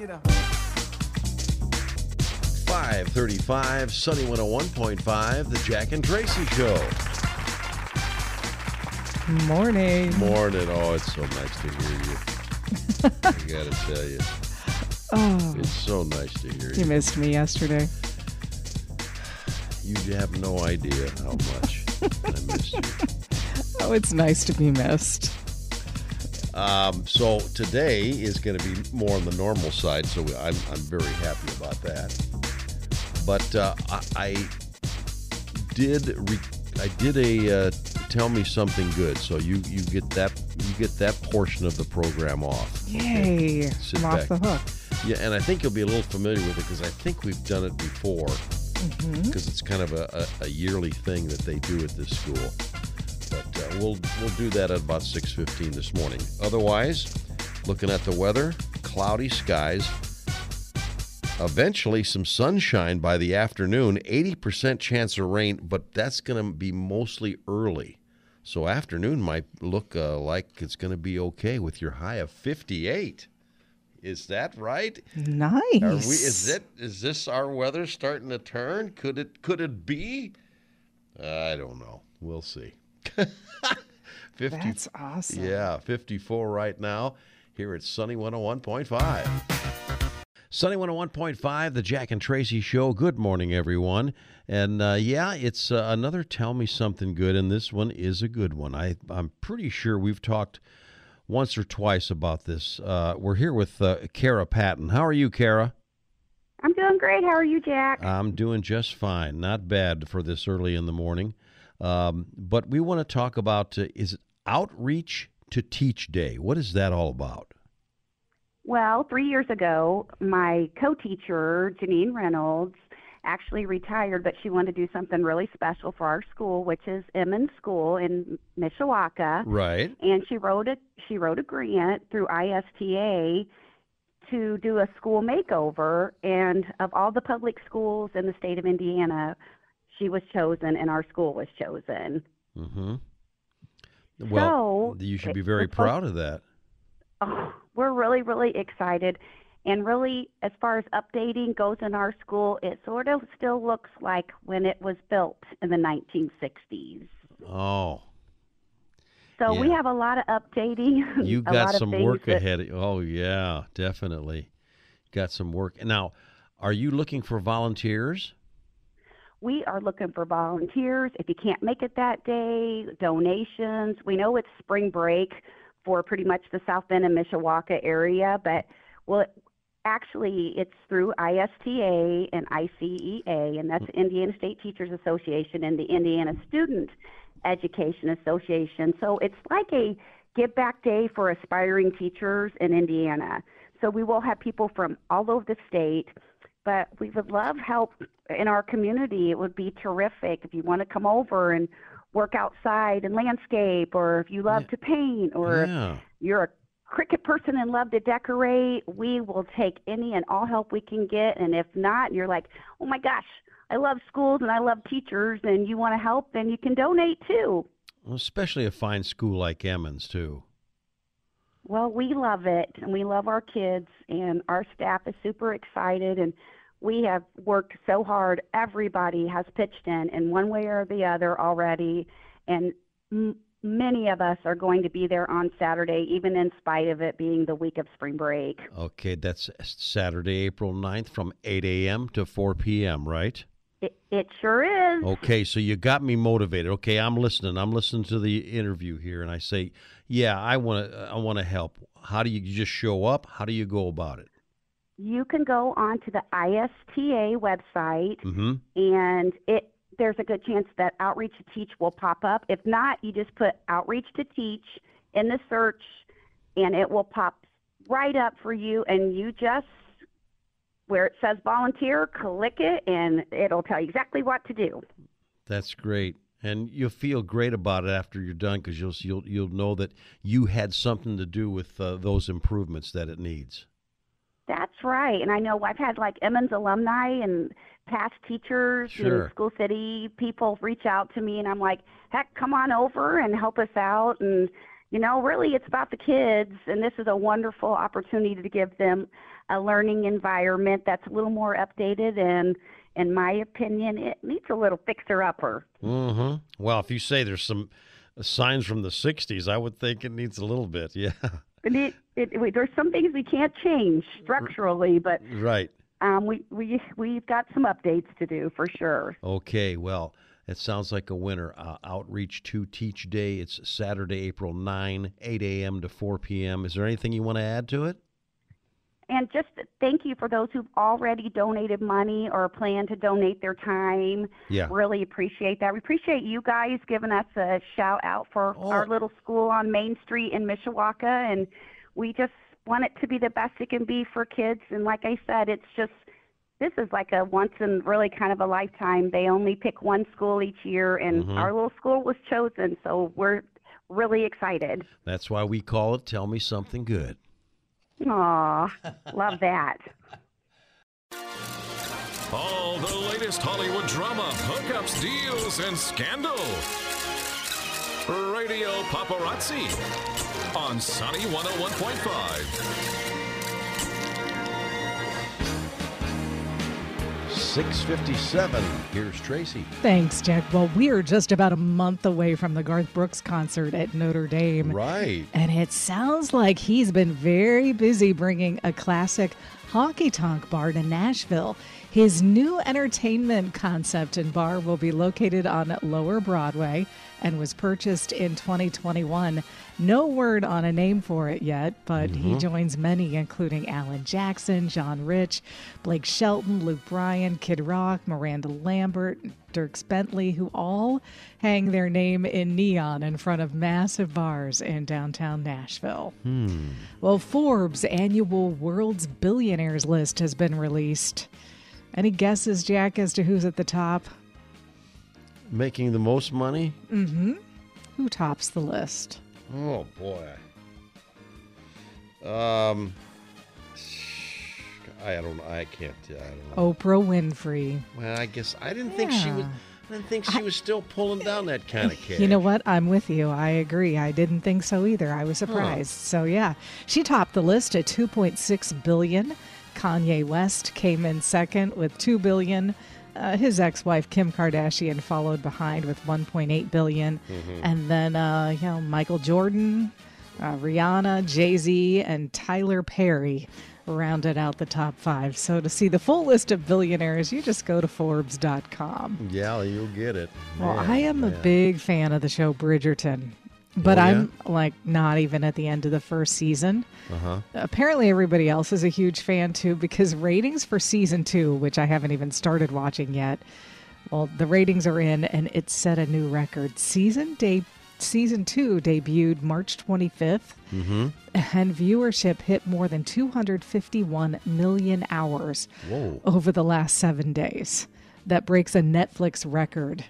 get up. 535, Sunny 101.5, The Jack and Tracy Show. Morning. Morning. Oh, it's so nice to hear you. I gotta tell you, Oh, it's so nice to hear you you. missed me yesterday. You have no idea how much I miss you. Oh, it's nice to be missed. Um, so today is going to be more on the normal side, so I'm, I'm very happy about that. But uh, I, I did re- I did a uh, tell me something good, so you you get that you get that portion of the program off. okay? Yay. Sit I'm off the hook. Yeah, and I think you'll be a little familiar with it because I think we've done it before. Mm-hmm. Because it's kind of a, a, a yearly thing that they do at this school. But uh, we'll we'll do that at about 6:15 this morning. Otherwise, looking at the weather, cloudy skies. Eventually, some sunshine by the afternoon. 80% chance of rain, but that's going to be mostly early. So afternoon might look uh, like it's going to be okay with your high of 58. Is that right? Nice. Are we? Is it? Is this our weather starting to turn? Could it? Could it be? I don't know. We'll see. Fifty. That's awesome. Yeah, fifty-four right now. Here at Sunny One Hundred One Point Five. Sunny 101.5, the Jack and Tracy Show. Good morning, everyone. And uh, yeah, it's uh, another Tell Me Something Good, and this one is a good one. I, I'm pretty sure we've talked once or twice about this. Uh, we're here with uh, Kara Patton. How are you, Kara? I'm doing great. How are you, Jack? I'm doing just fine. Not bad for this early in the morning. Um, but we want to talk about uh, is it Outreach to Teach Day? What is that all about? Well, three years ago, my co teacher, Janine Reynolds, actually retired, but she wanted to do something really special for our school, which is Emmons School in Mishawaka. Right. And she wrote a she wrote a grant through ISTA to do a school makeover and of all the public schools in the state of Indiana, she was chosen and our school was chosen. Mm-hmm. Well, So, you should be very proud of that. oh, we're really, really excited. And really, as far as updating goes in our school, it sort of still looks like when it was built in the 1960s. Oh, So we have a lot of updating. you got some work that- ahead. Oh yeah, definitely. Got some work. Now, are you looking for volunteers? We are looking for volunteers. If you can't make it that day, donations. We know it's spring break for pretty much the South Bend and Mishawaka area, but well, actually, it's through ISTA and ICEA, and that's the Indiana State Teachers Association and the Indiana Student Education Association. So it's like a give back day for aspiring teachers in Indiana. So we will have people from all over the state but we would love help in our community. It would be terrific if you want to come over and work outside and landscape, or if you love Yeah. to paint, or yeah. you're a Cricut person and love to decorate. We will take any and all help we can get. And if not, you're like, oh my gosh, I love schools and I love teachers, and you want to help, then you can donate too. Well, especially a fine school like Emmons too. Well, we love it, and we love our kids, and our staff is super excited, and we have worked so hard. Everybody has pitched in in one way or the other already, and m- many of us are going to be there on Saturday, even in spite of it being the week of spring break. Okay, that's Saturday, April 9th from 8 a.m. to 4 p.m., right? It, it sure is. Okay, so you got me motivated. Okay, I'm listening. I'm listening to the interview here, and I say, "Yeah, I want to. I want to help." How do you, you just show up? How do you go about it? You can go onto the ISTA website, Mm-hmm. and it there's a good chance that outreach to teach will pop up. If not, you just put outreach to teach in the search and it will pop right up for you and you just where it says volunteer, click it and it'll tell you exactly what to do. That's great, and you'll feel great about it after you're done because you'll you'll you'll know that you had something to do with uh, those improvements that it needs. That's right. And I know I've had like Emmons alumni and past teachers Sure. school city people reach out to me and I'm like, heck, come on over and help us out. And, you know, really it's about the kids. And this is a wonderful opportunity to give them a learning environment that's a little more updated and in my opinion it needs a little fixer upper. Mm-hmm. Well, if you say there's some signs from the 60s, I would think it needs a little bit. Yeah. It, it, there's some things we can't change structurally, but right. Um, we we we've got some updates to do for sure. Okay, well, it sounds like a winner. Uh, Outreach to Teach Day. It's Saturday, April 9, 8 a.m. to 4 p.m. Is there anything you want to add to it? And just thank you for those who've already donated money or plan to donate their time. Yeah. Really appreciate that. We appreciate you guys giving us a shout out for Oh. our little school on Main Street in Mishawaka. And we just want it to be the best it can be for kids. And like I said, it's just, this is like a once in really kind of a lifetime. They only pick one school each year, and Mhm. our little school was chosen. So we're really excited. That's why we call it Tell Me Something Good. Aw, love that. All the latest Hollywood drama, hookups, deals, and scandal. Radio Paparazzi on Sunny 101.5. 657. Here's Tracy. Thanks, Jack. Well, we are just about a month away from the Garth Brooks concert at Notre Dame. Right. And it sounds like he's been very busy bringing a classic honky tonk bar to Nashville. His new entertainment concept and bar will be located on Lower Broadway and was purchased in 2021. No word on a name for it yet, but he mm-hmm. joins many, including Alan Jackson, John Rich, Blake Shelton, Luke Bryan, Kid Rock, Miranda Lambert, Dierks Bentley, who all hang their name in neon in front of massive bars in downtown Nashville. Hmm. Well, Forbes' annual World's Billionaires list has been released. Any guesses, Jack, as to who's at the top? Making the most money? Mm hmm. Who tops the list? Oh, boy. Um, I don't I can't. I don't know. Oprah Winfrey. Well, I guess I didn't think she was. I didn't think she was still pulling down that kind of cash. You know what? I'm with you. I agree. I didn't think so either. I was surprised. So yeah, she topped the list at 2.6 billion. Kanye West came in second with 2 billion. Uh, his ex-wife Kim Kardashian followed behind with 1.8 billion. and then uh, you know Michael Jordan, uh, Rihanna, Jay Z, and Tyler Perry rounded out the top five. So to see the full list of billionaires, you just go to Forbes.com. Yeah, you'll get it. Well, Man, I am a big fan of the show Bridgerton, but Oh, yeah? I'm like not even at the end of the first season. Uh-huh. Apparently, everybody else is a huge fan too because ratings for season two, which I haven't even started watching yet, well, the ratings are in and it set a new record. Season day. Season two debuted March 25th, Mm-hmm. and viewership hit more than 251 million hours Whoa. over the last seven days. That breaks a Netflix record.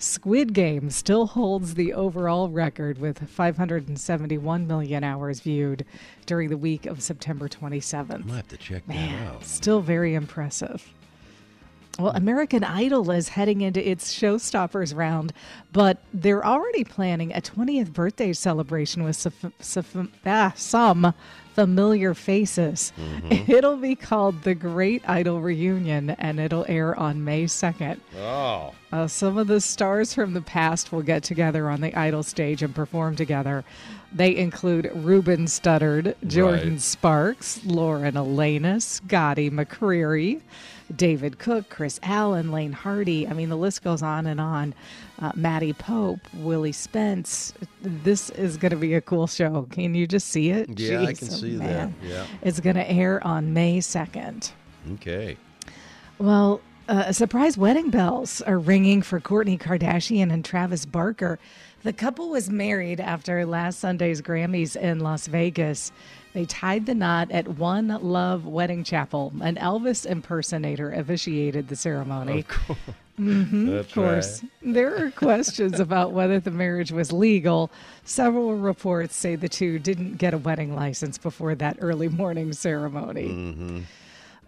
Squid Game still holds the overall record with 571 million hours viewed during the week of September 27th. I might have to check that out. still very impressive. Well, American Idol is heading into its showstoppers round, but they're already planning a 20th birthday celebration with some, some, ah, some familiar faces. It'll be called the Great Idol Reunion, and it'll air on May 2nd. Oh. Uh, some of the stars from the past will get together on the Idol stage and perform together. They include Ruben Studdard, Jordin Right. Sparks, Lauren Alaina, Scotty McCreery, David Cook, Kris Allen, Laine Hardy. I mean, the list goes on and on. Uh, Maddie Poppe, Willie Spence. This is going to be a cool show. Can you just see it? Yeah, I can oh, see that. Yeah. It's going to air on May 2nd. Okay. Well, uh, surprise wedding bells are ringing for Kourtney Kardashian and Travis Barker. The couple was married after last Sunday's Grammys in Las Vegas. They tied the knot at One Love Wedding Chapel. An Elvis impersonator officiated the ceremony. That's Of course, mm-hmm, there are questions about whether the marriage was legal. Several reports say the two didn't get a wedding license before that early morning ceremony. Mm-hmm.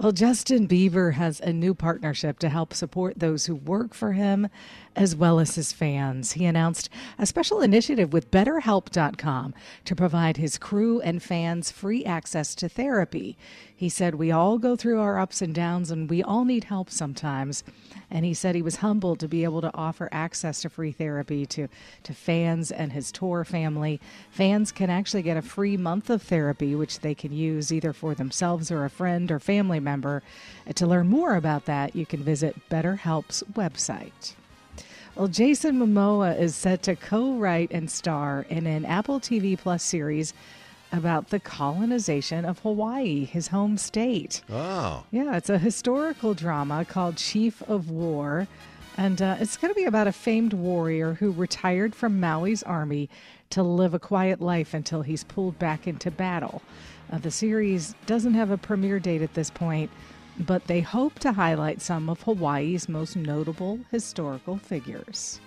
Well, Justin Bieber has a new partnership to help support those who work for him as well as his fans. He announced a special initiative with BetterHelp.com to provide his crew and fans free access to therapy. He said, We all go through our ups and downs and we all need help sometimes. And he said he was humbled to be able to offer access to free therapy to, to fans and his tour family. Fans can actually get a free month of therapy, which they can use either for themselves or a friend or family member. And to learn more about that, you can visit BetterHelp's website. Well, Jason Momoa is set to co write and star in an Apple TV Plus series about the colonization of Hawaii, his home state. Oh, Yeah, it's a historical drama called Chief of War. And uh, it's going to be about a famed warrior who retired from Maui's army to live a quiet life until he's pulled back into battle. Uh, the series doesn't have a premiere date at this point, but they hope to highlight some of Hawaii's most notable historical figures.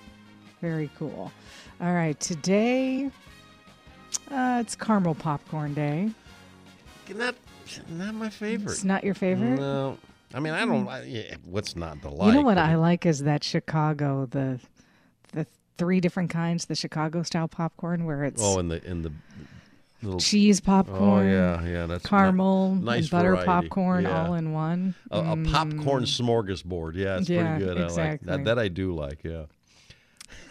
Very cool. All right, today uh, it's caramel popcorn day. not not my favorite. It's not your favorite? No, I mean I don't. I, what's not to like? You know what but I like is that Chicago the the three different kinds, the Chicago style popcorn where it's Oh, in the in the little. cheese Oh popcorn, yeah, yeah. That's caramel, nice and butter variety. popcorn Yeah. all in one. A, a popcorn smorgasbord. Yeah, it's Mm. Yeah, pretty good. I like exactly. that. That I do like. Yeah.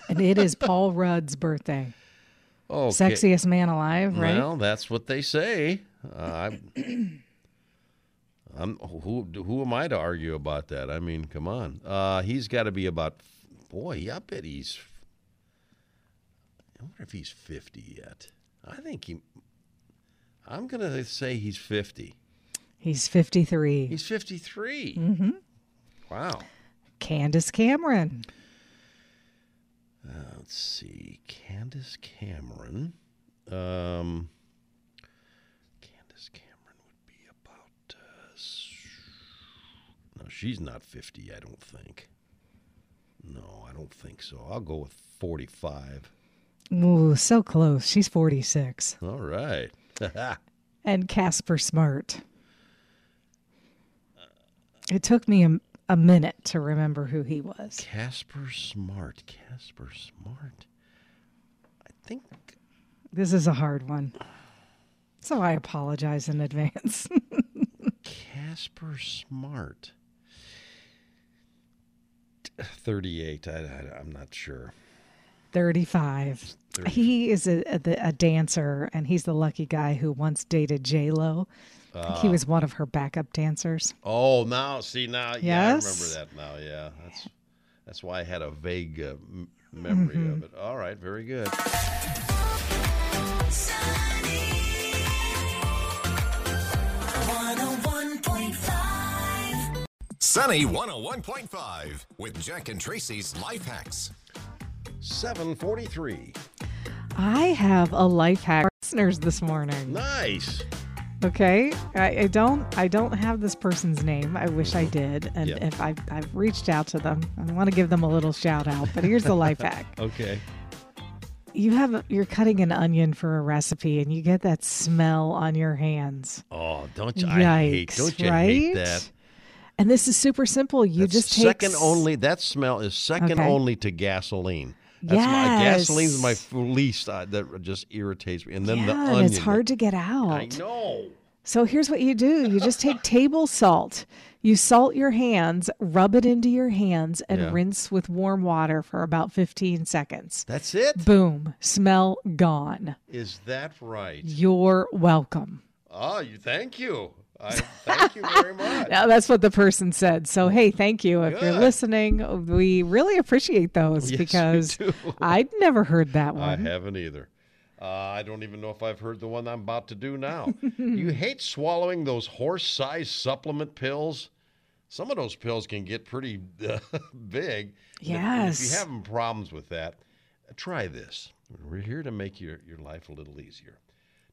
And it is Paul Rudd's birthday. Oh, Sexiest man alive, right? Well, that's what they say. Uh, I'm, who who am I to argue about that? I mean, come on. Uh, he's got to be about. Boy, I bet he's. I wonder if he's fifty yet. I think he. I'm gonna say he's fifty. He's 53. He's 53. Mm-hmm. Wow. Candace Cameron. Let's see. Candace Cameron. Um, Candace Cameron no, she's not 50, I don't think. No, I don't think so. I'll go with 45. Ooh, so close. She's 46. All right. And Casper Smart. It took me a, a minute to remember who he was. Casper Smart. Casper Smart. I think. This is a hard one. So I apologize in advance. Casper Smart. 38. I, I, I'm not sure. 35. He is a, a, a dancer, and he's the lucky guy who once dated J Lo. he was one of her backup dancers. Oh, now see now, yeah, I remember that now. Yeah, that's that's why I had a vague uh, memory Mm-hmm. of it. All right, very good. Sunny 101.5 with Jack and Tracy's Life Hacks. Seven forty-three. I have a life hack for listeners this morning. Nice. Okay, I, I don't I don't have this person's name. I wish I did, and Yep. if I I've reached out to them, I want to give them a little shout out. But here's the life hack: Okay. you have you're cutting an onion for a recipe, and you get that smell on your hands. Oh, don't you? I hate. Yikes! Don't you right? hate that? And this is super simple. You That's just take second only. That smell is second Okay. only to gasoline. That's my gasoline is my least. Uh, that just irritates me. And then the Yeah, onion. and it's hard to get out. I know. So here's what you do you just take table salt. You salt your hands, rub it into your hands, and Yeah. rinse with warm water for about 15 seconds. That's it. Boom, smell gone. Is that right? You're welcome. Oh, you. Thank you. I thank you very much. Now, that's what the person said. So, hey, thank you. If you're listening, we really appreciate those Yes, because. I'd never heard that one. I haven't either. Uh, I don't even know if I've heard the one I'm about to do now. you hate swallowing those horse-sized supplement pills. Some of those pills can get pretty uh, big. If- If, Yes. you having problems with that, try this. We're here to make your, your life a little easier.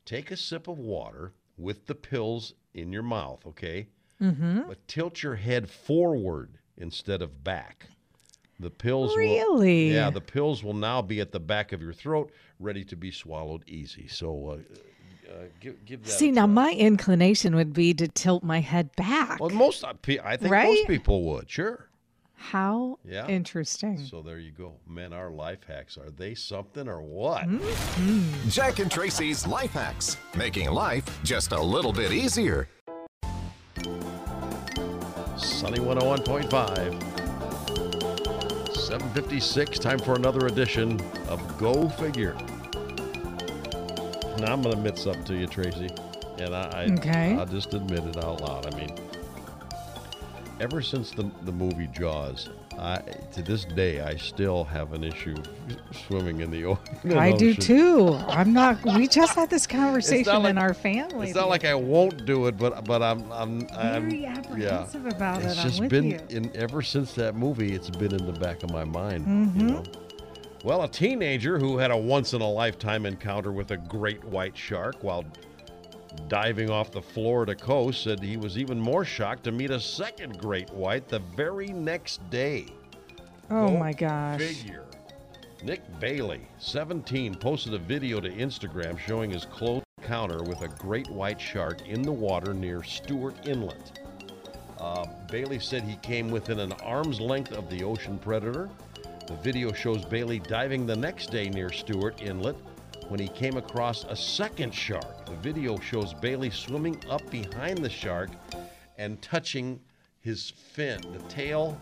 Take a sip of water with the pills in your mouth, okay? Mm-hmm. But tilt your head forward instead of back. The pills will Really? yeah, the pills will now be at the back of your throat, ready to be swallowed easy. So uh, uh, give, give that. See, now my inclination would be to tilt my head back. Well, most uh, I think Right? most people would. Sure. How Yeah. interesting. So there you go. Men our life hacks are they something or what? Mm-hmm. Jack and Tracy's Life Hacks, making life just a little bit easier. Sunny 101.5. 756. Time for another edition of Go Figure. Now I'm going to admit something to you, Tracy. And I, I, Okay. I'll just admit it out loud. I mean, ever since the, the movie Jaws, I, to this day, I still have an issue swimming in the, ocean. I do too. I'm not. We just had this conversation like- in our family. It's not like I won't do it, but but I'm I'm, I'm very yeah. apprehensive about It's it. just I'm with been you. in ever since that movie. It's been in the back of my mind. Mm-hmm. You know. Well, a teenager who had a once in a lifetime encounter with a great white shark while diving off the Florida coast said he was even more shocked to meet a second great white the very next day. oh Go my gosh. Figure. Nick Bailey, 17, posted a video to Instagram showing his close encounter with a great white shark in the water near Stewart Inlet. Uh, Bailey said he came within an arm's length of the ocean predator. The video shows Bailey diving the next day near Stewart Inlet when he came across a second shark. The video shows Bailey swimming up behind the shark and touching his fin, the tail,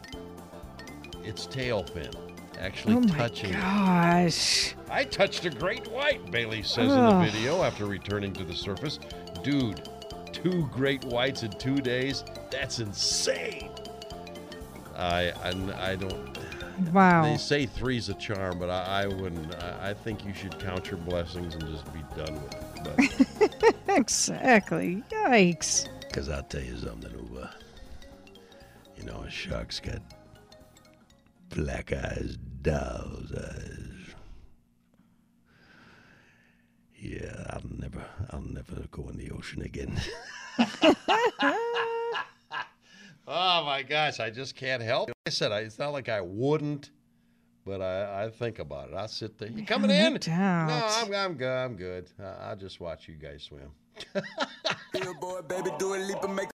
its tail fin, actually Oh my touching it. gosh. I touched a great white, Bailey says in the video after returning to the surface. Dude, two great whites in two days? That's insane. I I, I don't. Wow. They say three's a charm, but I, I wouldn't. I, I think you should count your blessings and just be done with it. But Exactly. Yikes. because I'll tell you something, Uba. You know, a shark's got black eyes, doll's eyes. Yeah, I'll never, I'll never go in the ocean again. oh my gosh, I just can't help. it. Like I said, I, it's not like I wouldn't, but I, I think about it. I sit there. You coming in? doubt. No, I'm, I'm good. I'm good. I, I'll just watch you guys swim. Billboard, baby, do a leap and make